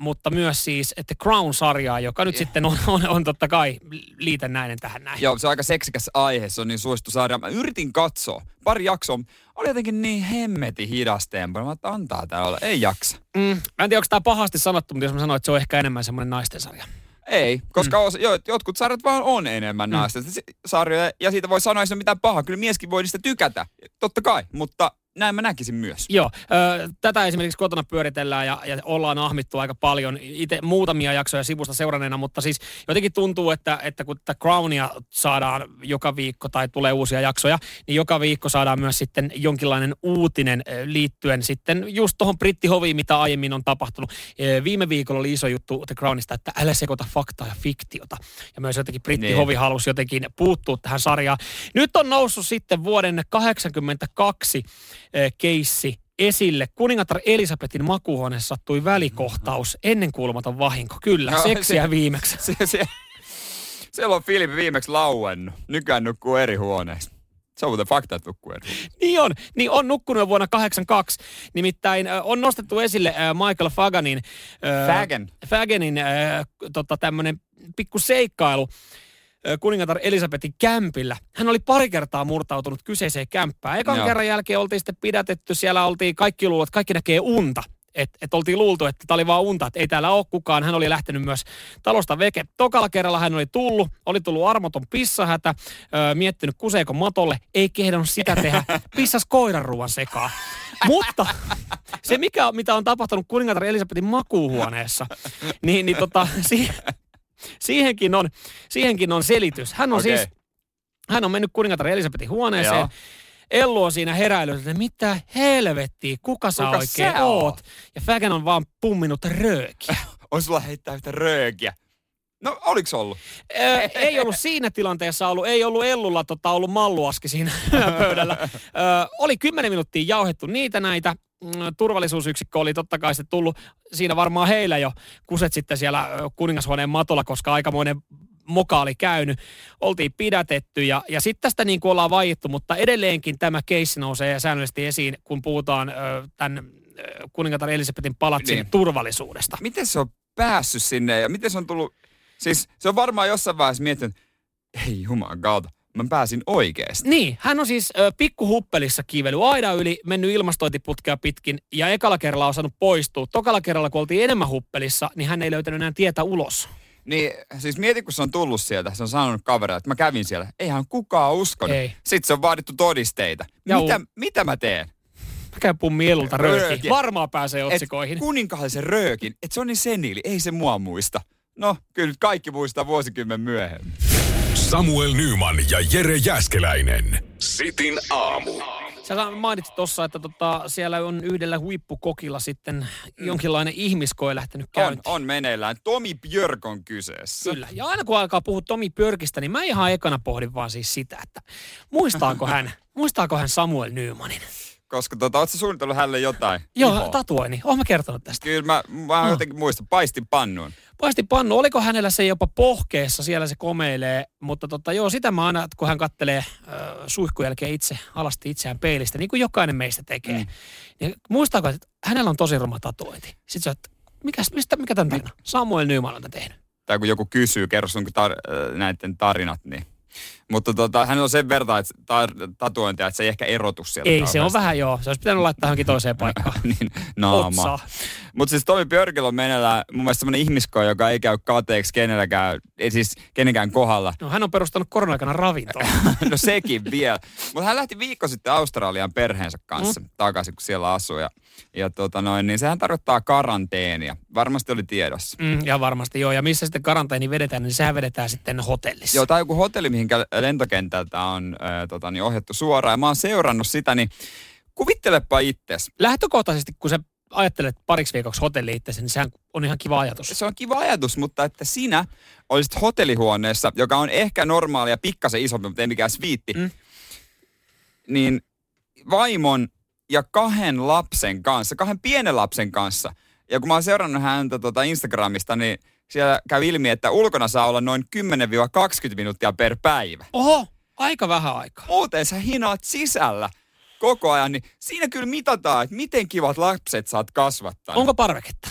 mutta myös siis että Crown-sarjaa, joka nyt sitten on, on, on totta kai liitännäinen tähän näin. Joo, se on aika seksikäs aihe, se on niin suosittu sarja. Mä yritin katsoa, pari jaksoa, oli jotenkin niin hemmeti hidastempo. Mä että antaa tää olla, ei jaksa. Mm, mä en tiedä, onko tämä pahasti sanottu, mutta jos mä sanoin, että se on ehkä enemmän semmoinen naisten sarja. Ei, koska mm. osa, jo, jotkut sarjat vaan on enemmän mm. naisten sarjoja, ja siitä voi sanoa, että se on mitään pahaa. Kyllä mieskin voi niistä tykätä, totta kai, mutta näin mä näkisin myös. Joo, ö, tätä esimerkiksi kotona pyöritellään ja, ja ollaan ahmittu aika paljon itse muutamia jaksoja sivusta seuranneena, mutta siis jotenkin tuntuu, että, että kun tätä Crownia saadaan joka viikko tai tulee uusia jaksoja, niin joka viikko saadaan myös sitten jonkinlainen uutinen liittyen sitten just tuohon brittihoviin, mitä aiemmin on tapahtunut. Viime viikolla oli iso juttu The Crownista, että älä sekoita faktaa ja fiktiota. Ja myös jotenkin brittihovi Niin. halusi jotenkin puuttua tähän sarjaan. Nyt on noussut sitten vuoden 82 eh, keissi esille. Kuningatar Elisabetin makuuhuoneessa sattui välikohtaus, ennenkuulumaton vahinko. Kyllä, No, seksiä se- viimeksi. Se, se, siellä on Filippi viimeksi lauennut. Nykyään nukkuu eri huoneessa. Se on muuten fakta, että nukkuu eri. Niin on, niin on nukkunut jo vuonna 82. Nimittäin on nostettu esille Michael Faganin, Fagan. Faganin tota, tämmöinen pikku seikkailu kuningatar Elisabetin kämpillä. Hän oli pari kertaa murtautunut kyseiseen kämppään. Ekan Joo. kerran jälkeen oltiin sitten pidätetty, siellä oltiin kaikki luulet, kaikki näkee unta. Että et oltiin luultu, että tämä oli vaan unta, että ei täällä ole kukaan. Hän oli lähtenyt myös talosta veke. Tokalla kerralla hän oli tullut, oli tullut armoton pissahätä, öö, miettinyt kuseeko matolle, ei kehdannut sitä tehdä, pissas koiran ruoan sekaan. Mutta se, mikä, mitä on tapahtunut kuningatar Elisabetin makuuhuoneessa, niin, niin tota, si, siihenkin, on, siihenkin on selitys. Hän on Okei. siis, hän on mennyt kuningatar Elisabetin huoneeseen. Joo. Ellu on siinä heräillyt, että mitä helvettiä, kuka sä Kuka oikein sä oot? oot? Ja Fägen on vaan pumminut röökiä. On sulla heittää yhtä röökiä. No, oliks ollut? Ö, ei ollut siinä tilanteessa ollut, ei ollut Ellulla tota, ollut malluaski siinä pöydällä. Ö, oli kymmenen minuuttia jauhettu niitä näitä. Mm, Turvallisuusyksikkö oli totta kai sitten tullut siinä varmaan heillä jo kuset sitten siellä kuningashuoneen matolla, koska aikamoinen moka oli käynyt. Oltiin pidätetty ja, ja sitten tästä niin kuin ollaan vaiettu, mutta edelleenkin tämä keissi nousee säännöllisesti esiin, kun puhutaan ö, tämän kuningatar Elisabetin palatsin Niin. turvallisuudesta. Miten se on päässyt sinne ja miten se on tullut... Siis se on varmaan jossain vaiheessa miettinyt, ei juman kautta, mä pääsin oikeesti. Niin, hän on siis ö, pikkuhuppelissa kiively aidan yli, mennyt ilmastointiputkea pitkin ja ekalla kerralla osannut poistua. Tokalla kerralla, kun oltiin enemmän huppelissa, niin hän ei löytänyt enää tietä ulos. Niin, siis mieti, kun se on tullut sieltä, se on sanonut kavereille, että mä kävin siellä. Eihän kukaan uskonut. Ei. Sitten se on vaadittu todisteita. Ja Mitä, u- mitä mä teen? Mä käyn pummi elulta röökiin. Röökiä. Varmaan pääsee otsikoihin. Et kuninkaallisen röökin, että se on niin seniili, ei se mua muista. No, kyllä nyt kaikki muistaa vuosikymmen myöhemmin. Samuel Nyman ja Jere Jäskeläinen. Sitin aamu. Sä mainitsit tuossa, että tota, siellä on yhdellä huippukokilla sitten jonkinlainen ihmiskoe lähtenyt On, käyntiin. on meneillään. Tomi Björk on kyseessä. Kyllä. Ja aina kun alkaa puhua Tomi Pörkistä, niin mä ihan ekana pohdin vaan siis sitä, että muistaako hän, muistaako hän Samuel Nymanin? Koska tota, ootko sä suunnitellut hänelle jotain? Joo, ihoa? tatuoini. Oon mä kertonut tästä. Kyllä mä, mä No. jotenkin muistan, paistin pannuun. Paisti pannu, oliko hänellä se jopa pohkeessa, siellä se komeilee, mutta tota, joo, sitä mä aina, kun hän kattelee äh, suihkun jälkeen itse, alasti itseään peilistä, niin kuin jokainen meistä tekee. Mm. Niin muistaako, että hänellä on tosi ruma tatuointi? Sitten se, että mikäs, mistä, mikä tämän tarina? Samuel Nyman on tehnyt. Tai kun joku kysyy, kerro sun tar- näiden tarinat, niin. Mutta tota, hänellä on sen verran että tar- tatuointia, että se ei ehkä erotu sieltä. Ei, se on kauheasti. vähän joo. Se olisi pitänyt laittaa johonkin toiseen paikkaan. niin, naama. Mutta siis Tomi Björkillä on meneillään mun mielestä semmoinen ihmiskoe, joka ei käy kateeksi kenelläkään, ei siis kenenkään kohdalla. No, hän on perustanut korona-aikana ravintola. no sekin vielä. Mutta hän lähti viikko sitten Australian perheensä kanssa mm. takaisin, kun siellä asuu. Ja, ja tota noin, niin sehän tarkoittaa karanteenia. Varmasti oli tiedossa. Mm, ja varmasti joo. Ja missä sitten karanteeni vedetään, niin sehän vedetään sitten hotellissa. Joo, tai joku hotelli, mihinkä lentokentältä on äh, tota, niin ohjattu suoraan. Ja mä oon seurannut sitä, niin kuvittelepa itses. Lähtökohtaisesti, kun sä ajattelet pariksi viikoksi hotelli itsesi, niin sehän on ihan kiva ajatus. Se on kiva ajatus, mutta että sinä olisit hotellihuoneessa, joka on ehkä normaalia, pikkasen isompi, mutta ei mikään sviitti, mm. niin vaimon ja kahden lapsen kanssa, kahden pienen lapsen kanssa. Ja kun mä oon seurannut häntä tota Instagramista, niin siellä käy ilmi, että ulkona saa olla noin 10-20 minuuttia per päivä. Oho, aika vähän aikaa. Muuten sä hinaat sisällä koko ajan, niin siinä kyllä mitataan, että miten kivat lapset saat kasvattaa. Onko parveketta?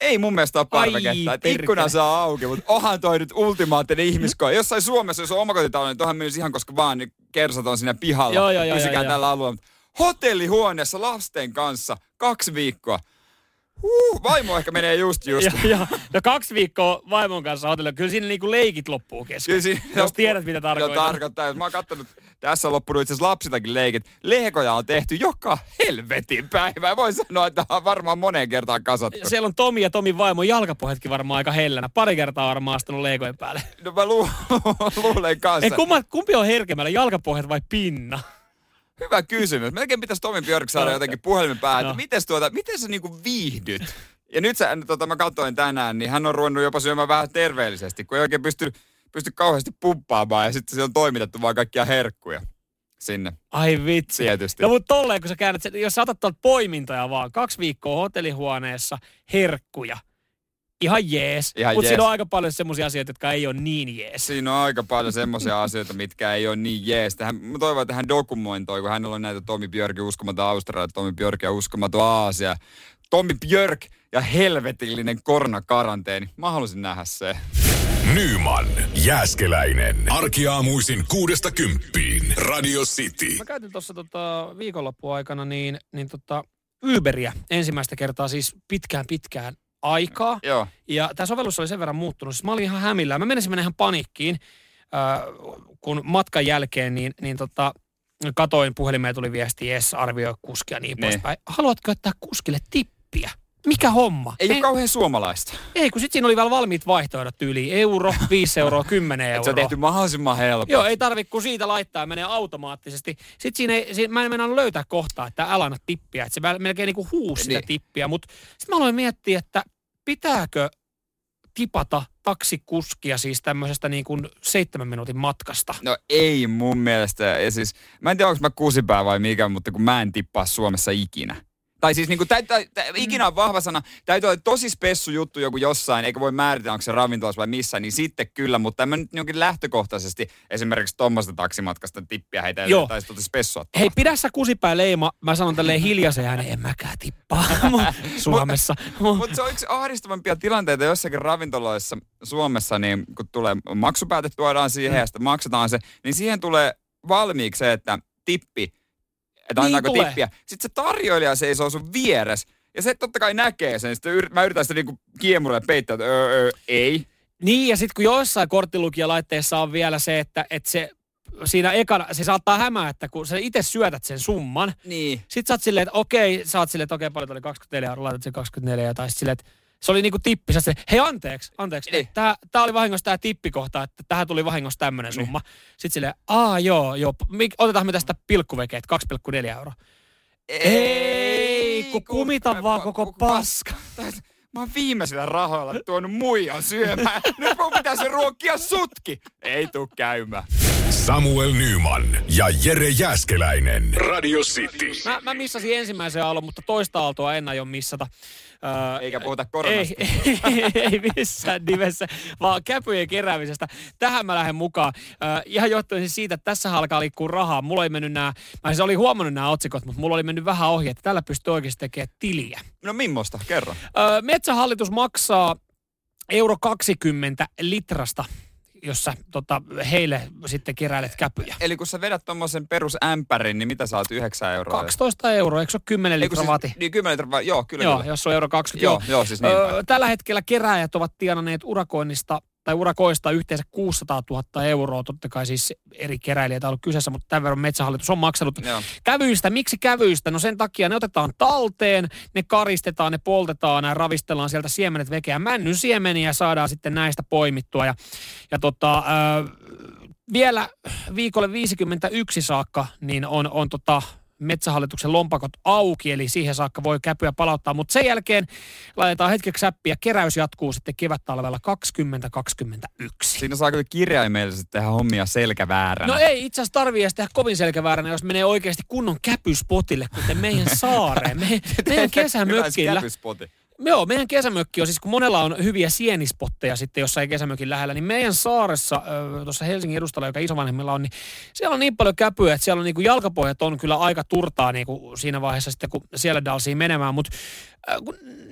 Ei mun mielestä ole Ai, parveketta, että ikkuna saa auki, mutta onhan toi nyt ultimaattinen ihmiskoe. Jossain Suomessa, jos on omakotitalo, niin tuohan myös ihan koska vaan niin kersat on siinä pihalla. Joo, joo, joo, Pysykää joo, tällä alueella. Hotellihuoneessa lasten kanssa kaksi viikkoa. Huh, vaimo ehkä menee just just. Ja, ja, no kaksi viikkoa vaimon kanssa hotellilla. Kyllä siinä niinku leikit loppuu kesken. Kyllä siinä- Jos tiedät, mitä Joo, tarkoittaa. tarkoittaa. Jos Mä oon kattonut, tässä on loppunut itse asiassa lapsiltakin leikit. Leekoja on tehty joka helvetin päivä. Voin sanoa, että on varmaan moneen kertaan kasattu. Siellä on Tomi ja Tomin vaimon jalkapohjatkin varmaan aika hellänä. Pari kertaa varmaan astunut leikojen päälle. No mä lu- luulen kanssa. Ei, kumma, kumpi on herkemmällä, jalkapohjat vai pinna? Hyvä kysymys. Melkein pitäisi Tomi Björk saada No. jotenkin puhelimen päähän, No. että miten, tuota, miten sä niinku viihdyt? Ja nyt sä, tota, mä katsoin tänään, niin hän on ruvennut jopa syömään vähän terveellisesti, kun ei oikein pysty, pysty kauheasti pumppaamaan ja sitten se on toimitettu vaan kaikkia herkkuja sinne Ai vitsi. tietysti. No mutta tolleen, kun sä käännät, jos sä otat tuolta poimintoja vaan, kaksi viikkoa hotellihuoneessa, herkkuja. Ihan jees. Ihan Mutta jees. siinä on aika paljon semmoisia asioita, jotka ei ole niin jees. Siinä on aika paljon semmoisia asioita, mitkä ei ole niin jees. Hän, mä toivon, että hän dokumentoi, kun hänellä on näitä Tomi Björkin uskomaton Australia, Tomi Björk ja uskomaton Aasia. Tomi Björk ja helvetillinen koronakaranteeni. Mä haluaisin nähdä se. Nyman, Jääskeläinen. Arkiaamuisin kuudesta kymppiin. Radio City. Mä käytin tuossa tota, viikonloppuaikana, niin, niin tota, Uberiä ensimmäistä kertaa siis pitkään pitkään aikaa. Joo. Ja tämä sovellus oli sen verran muuttunut. Siis mä olin ihan hämillään. Mä menisin mennä ihan paniikkiin, äh, kun matkan jälkeen niin, niin tota, katoin puhelimeen tuli viesti, yes, arvioi kuskia niin, Niin. poispäin. Haluatko ottaa kuskille tippiä? Mikä homma? Ei ole kauhean suomalaista. ei, kun sitten siinä oli vielä valmiit vaihtoehdot tyyliin. Euro, 5 euroa, 10 Et se euroa. on tehty mahdollisimman helposti. Joo, ei tarvi kun siitä laittaa ja menee automaattisesti. Sitten siinä ei, siinä, mä en mennä löytää kohtaa, että älä anna tippiä. Että se melkein niinku huusi sitä Niin. tippiä. Mutta sitten mä aloin miettiä, että pitääkö tipata taksikuskia siis tämmöisestä niin kuin seitsemän minuutin matkasta. No ei mun mielestä. Ja siis, mä en tiedä, onko mä kusipää vai mikä, mutta kun mä en tippaa Suomessa ikinä. Tai siis niin kuin, tä, tä, tä, ikinä on vahva sana. Täytyy olla tosi spessu juttu joku jossain, eikä voi määritellä, onko se ravintolassa vai missä, niin sitten kyllä. Mutta en mä nyt jonkin lähtökohtaisesti esimerkiksi tuommoista taksimatkasta tippiä heitä, Joo. tai sitten spessua. Hei, pidä sä kusipää leima. Mä sanon tälleen hiljaisen ääneen, en mäkään tippaa Suomessa. Mutta se on yksi ahdistavampia tilanteita jossakin ravintoloissa Suomessa, niin kun tulee maksupääte tuodaan siihen ja sitten maksetaan se, niin siihen tulee valmiiksi se, että tippi, että Niin annetaanko tulee. tippiä. Sitten se tarjoilija seisoo sun vieressä ja se totta kai näkee sen. Sitten mä yritän sitä niinku kiemurille peittää, että öö, öö, ei. Niin, ja sitten kun joissain korttilukijalaitteissa on vielä se, että, että se siinä ekana, se saattaa hämää, että kun sä itse syötät sen summan, Niin. Sitten sä oot silleen, että okei, sä oot silleen, että okei, paljon tuli 24 euroa, laitat sen 24 tai sitten silleen, että se oli niinku tippi. Sä oot silleen, hei anteeksi, anteeksi. Niin. Tää, tää oli vahingossa tää tippikohta, että tähän tuli vahingossa tämmönen summa. Sitten silleen, aa joo, joo, mik, otetaan me tästä pilkkuvekeet, 2,4 euroa. Ei, kun kumita vaan koko paska. Mä oon viimeisillä rahoilla tuonut muijan syömään. Nyt mun pitäisi ruokkia sutki. Ei tuu käymään. Samuel Nyman ja Jere Jäskeläinen. Radio City. Mä, mä missasin ensimmäisen aallon, mutta toista aaltoa en aio missata. Öö, Eikä puhuta ei, koronasta. ei, ei missään nimessä, vaan käpyjen keräämisestä. Tähän mä lähden mukaan. Äh, ihan johtuen siis siitä, että tässä alkaa liikkua rahaa. Mulla ei mennyt nämä, mä siis olin huomannut nämä otsikot, mutta mulla oli mennyt vähän ohi, että tällä pystyy oikeasti tekemään tiliä. No millaista? Kerro. Ö, Metsähallitus maksaa euro 20 litrasta, jossa tota, heille sitten keräilet käpyjä. Eli kun sä vedät tommosen perusämpärin, niin mitä sä oot 9 euroa? 12 euroa, eikö se ole 10 Ei, kun litraa siis- vati? Niin 10 litraa, joo, kyllä. Joo, kyllä. jos on euro 20. Joo, joo, siis niin päin. tällä hetkellä keräjät ovat tienanneet urakoinnista tai urakoista yhteensä 600 000 euroa. Totta kai siis eri keräilijät on ollut kyseessä, mutta tämän verran Metsähallitus on maksanut. Joo. Kävyistä, miksi kävyistä? No sen takia ne otetaan talteen, ne karistetaan, ne poltetaan ja ravistellaan sieltä siemenet vekeä. Männyn siemeniä saadaan sitten näistä poimittua. Ja, ja tota, äh, vielä viikolle 51 saakka niin on, on tota, Metsähallituksen lompakot auki, eli siihen saakka voi käpyä palauttaa, mutta sen jälkeen laitetaan hetkeksi säppiä. Keräys jatkuu sitten kevät-talvella 2021. Siinä saa kyllä kirjaimellisesti tehdä hommia selkävääränä. No ei itse asiassa tarvii edes tehdä kovin selkävääränä, jos menee oikeasti kunnon käpyspotille, kuten meidän saareen. Me, meidän kesämökillä. Käpyspoti. Joo, meidän kesämökki on siis, kun monella on hyviä sienispotteja sitten jossain kesämökin lähellä, niin meidän saaressa, tuossa Helsingin edustalla, joka isovanhemmilla on, niin siellä on niin paljon käpyä, että siellä on niinku jalkapohjat on kyllä aika turtaa niinku siinä vaiheessa sitten, kun siellä dalsiin menemään, mutta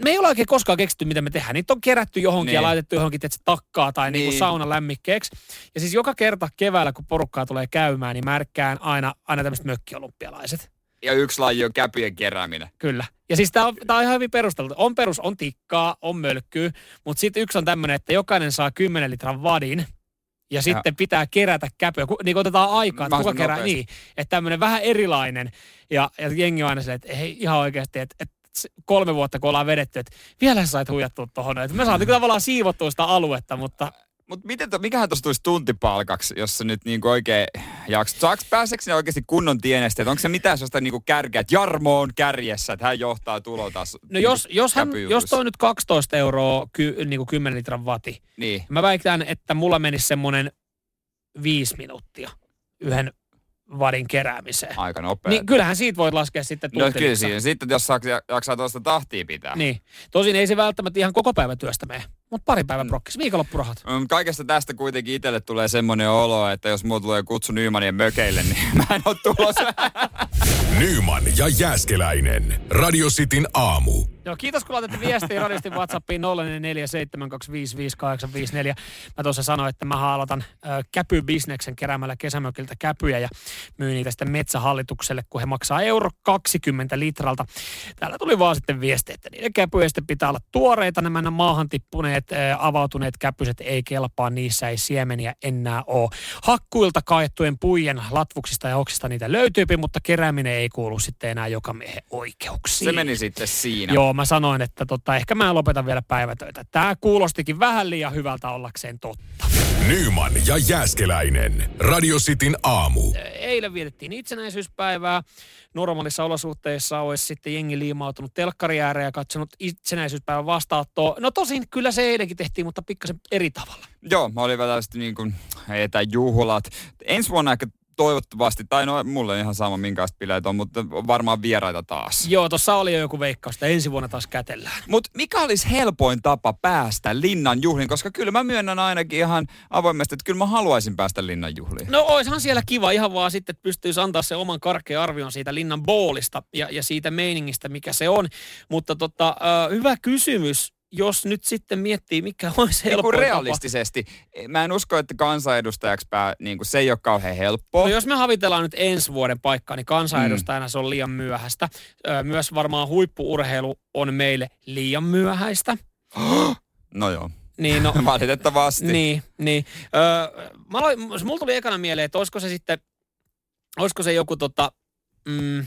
me ei ole oikein koskaan keksitty, mitä me tehdään. Niitä on kerätty johonkin Niin. ja laitettu johonkin että takkaa tai niin. Niin. niinku saunan lämmikkeeksi. Ja siis joka kerta keväällä, kun porukkaa tulee käymään, niin märkkään aina, aina tämmöiset mökkiolympialaiset. Ja yksi laji on käpyjen kerääminen. Kyllä. Ja siis tämä on, tää on ihan hyvin perusteltu. On perus, on tikkaa, on mölkkyä, mutta sitten yksi on tämmöinen, että jokainen saa 10 litran vadin. Ja sitten pitää kerätä käpyä, niin kuin otetaan aikaa, että kuka kerää, nopeasti. niin, että tämmöinen vähän erilainen. Ja, ja jengi on aina silleen, että hei ihan oikeasti, että, että kolme vuotta kun ollaan vedetty, että vielä sä sait huijattua tuohon. Että me saatiin tavallaan siivottua sitä aluetta, mutta Mutta miten to, mikähän tuossa tulisi tuntipalkaksi, jos sä nyt niinku oikein jaksat? Saaks, pääseekö sinne oikeasti kunnon tienestä? Että onko se mitään sellaista niinku kärkeä, että Jarmo on kärjessä, että hän johtaa tulotaso? no jos, jos, hän, jos toi nyt 12 euroa ky, niin kuin 10 litran vati, Niin. Mä väitän, että mulla menisi semmoinen viisi minuuttia yhden vadin keräämiseen. Aika nopea. Niin kyllähän siitä voit laskea sitten no kyllä siinä. Sitten jos saa, jaksaa tuosta tahtia pitää. Niin. Tosin ei se välttämättä ihan koko päivä työstä mene, mutta pari Mm. päivän prokkis, viikonloppurahat. Mm, Kaikesta tästä kuitenkin itselle tulee semmoinen olo, että jos mulla tulee kutsu Nymanien mökeille, niin mä en ole tulossa. Nyman ja Jääskeläinen. Radio Cityn aamu. Joo, kiitos kun laitatte viestiä radistin WhatsAppiin 0447255854. Mä tuossa sanoin, että mä äh, käpybisneksen keräämällä kesämökiltä käpyjä ja myyn niitä sitten metsähallitukselle, kun he maksaa euro 20 litralta. Täällä tuli vaan sitten viesti, että niiden käpyjä sitten pitää olla tuoreita. Nämä maahan tippuneet, avautuneet käpyset ei kelpaa, niissä ei siemeniä enää ole. Hakkuilta kaettujen pujen latvuksista ja oksista niitä löytyy, mutta kerääminen ei kuulu sitten enää joka miehen oikeuksiin. Se meni sitten siinä. Joo, mä sanoin, että tota, ehkä mä lopetan vielä päivätöitä. Tämä kuulostikin vähän liian hyvältä ollakseen totta. Nyman ja Jääskeläinen. Radio Cityn aamu. Eilen vietettiin itsenäisyyspäivää. Normaalissa olosuhteissa olisi sitten jengi liimautunut telkkari ääreen ja katsonut itsenäisyyspäivän vastaanottoa. No tosin kyllä se eilenkin tehtiin, mutta pikkasen eri tavalla. Joo, mä olin vähän niin kuin etäjuhlat. Ensi vuonna ehkä toivottavasti, tai no mulle ihan sama minkälaista bileet on, mutta varmaan vieraita taas. Joo, tuossa oli jo joku veikkaus, että ensi vuonna taas kätellään. Mutta mikä olisi helpoin tapa päästä linnan juhliin, koska kyllä mä myönnän ainakin ihan avoimesti, että kyllä mä haluaisin päästä linnan juhliin. No oishan siellä kiva ihan vaan sitten, että pystyisi antaa se oman karkean arvion siitä linnan boolista ja, ja siitä meiningistä, mikä se on. Mutta tota, hyvä kysymys jos nyt sitten miettii, mikä olisi Niin helppoa kuin realistisesti. Mä en usko, että kansanedustajaksi pää, niin kuin se ei ole kauhean helppoa. No jos me havitellaan nyt ensi vuoden paikkaa, niin kansanedustajana mm. se on liian myöhäistä. Myös varmaan huippuurheilu on meille liian myöhäistä. No joo. Niin, no, Valitettavasti. Niin, niin. Öö, mä aloin, mulla tuli ekana mieleen, että olisiko se sitten, olisiko se joku tota, mm,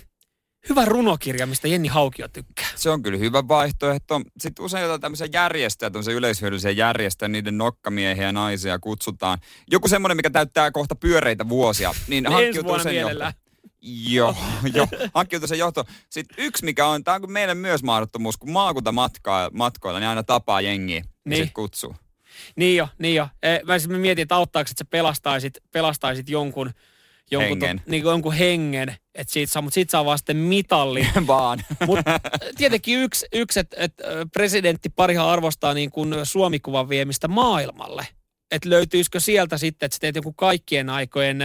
hyvä runokirja, mistä Jenni Haukio tykkää. Se on kyllä hyvä vaihtoehto. Sitten usein jotain tämmöisiä järjestöjä, tämmöisiä yleishyödyllisiä järjestöjä, niiden nokkamiehiä ja naisia kutsutaan. Joku semmoinen, mikä täyttää kohta pyöreitä vuosia. Niin hankkiutuu sen johto. Joo, jo, hankkiutuu sen johto. Sitten yksi, mikä on, tämä on meille myös mahdottomuus, kun maakuntamatkoilla, niin aina tapaa jengiä niin. sitten kutsuu. Niin jo, niin jo. E, mä, mä mietin, että auttaako, että sä pelastaisit, pelastaisit jonkun, jonkun, hengen. To, niin jonkun hengen, että siitä saa, mutta siitä saa vaan sitten mitalli. vaan. Mutta tietenkin yksi, yksi että et presidentti parihan arvostaa niin kuin Suomikuvan viemistä maailmalle. Että löytyisikö sieltä sitten, että sä teet joku kaikkien aikojen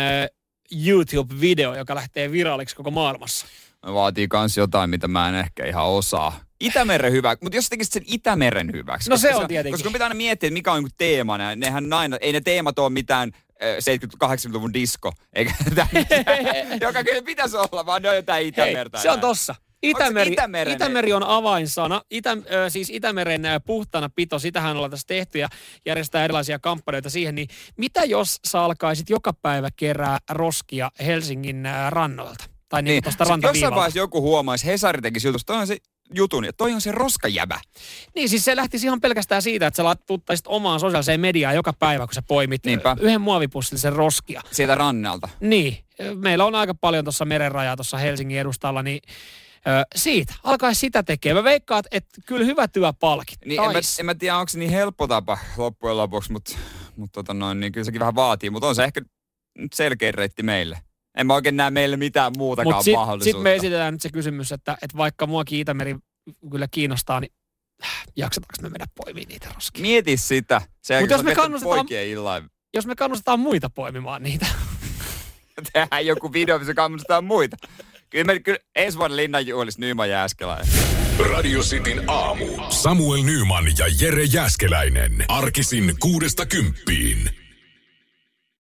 YouTube-video, joka lähtee viralliksi koko maailmassa. Vaatii kans jotain, mitä mä en ehkä ihan osaa. Itämeren hyvä, mutta jos tekisit sen Itämeren hyväksi. No se on tietenkin. Koska pitää aina miettiä, että mikä on niinku teemana. Nehän aina, ei ne teemat ole mitään 70-80-luvun disko, eikä joka kyllä pitäisi olla, vaan ne on jotain Itämertä. Hei, se on tossa. Itämeri, Itämeri on avainsana. Itä, siis Itämeren puhtana pito, sitähän ollaan tässä tehty ja järjestää erilaisia kampanjoita siihen. Niin mitä jos sä alkaisit joka päivä kerää roskia Helsingin rannoilta? Tai niin, niin tuosta Jossain vaiheessa joku huomaisi, Hesari tekisi jutusta, on se jutun, ja toi on se roskajävä. Niin, siis se lähti ihan pelkästään siitä, että sä tuttaisit omaan sosiaaliseen mediaan joka päivä, kun sä poimit Niinpä. yhden muovipussillisen roskia. Sieltä rannalta. Niin. Meillä on aika paljon tuossa merenrajaa tuossa Helsingin edustalla, niin siitä, alkaisi sitä tekemään. Mä veikkaan, että kyllä hyvä työ palkit. Niin, en, mä, en mä tiedä, onko se niin helppo tapa loppujen lopuksi, mutta, mutta tota noin, niin kyllä sekin vähän vaatii. Mutta on se ehkä selkeä reitti meille. En mä oikein näe meille mitään muutakaan Mut sit, mahdollisuutta. Sitten me esitetään nyt se kysymys, että, että vaikka muakin Itämeri kyllä kiinnostaa, niin jaksataanko me mennä poimimaan niitä roskia? Mieti sitä. Se, Mut jos, me kannustetaan, jos me kannustetaan muita poimimaan niitä. Tehdään joku video, missä kannustetaan muita. Kyllä, me, kyllä ensi vuonna Linnan juhlis Nyman Jääskeläinen. Radio Cityn aamu. Samuel Nyman ja Jere Jäskeläinen. Arkisin kuudesta kymppiin.